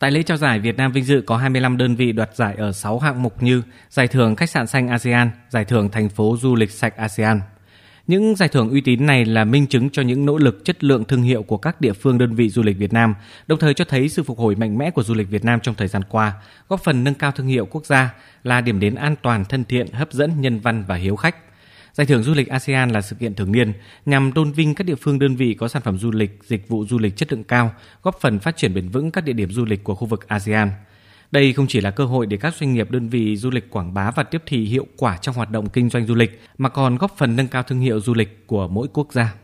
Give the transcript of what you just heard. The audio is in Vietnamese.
Tại lễ trao giải, Việt Nam vinh dự có 25 đơn vị đoạt giải ở 6 hạng mục như Giải thưởng Khách sạn xanh ASEAN, Giải thưởng Thành phố Du lịch sạch ASEAN. Những giải thưởng uy tín này là minh chứng cho những nỗ lực chất lượng thương hiệu của các địa phương đơn vị du lịch Việt Nam, đồng thời cho thấy sự phục hồi mạnh mẽ của du lịch Việt Nam trong thời gian qua, góp phần nâng cao thương hiệu quốc gia, là điểm đến an toàn, thân thiện, hấp dẫn, nhân văn và hiếu khách. Giải thưởng du lịch ASEAN là sự kiện thường niên nhằm tôn vinh các địa phương đơn vị có sản phẩm du lịch, dịch vụ du lịch chất lượng cao, góp phần phát triển bền vững các địa điểm du lịch của khu vực ASEAN. Đây không chỉ là cơ hội để các doanh nghiệp đơn vị du lịch quảng bá và tiếp thị hiệu quả trong hoạt động kinh doanh du lịch, mà còn góp phần nâng cao thương hiệu du lịch của mỗi quốc gia.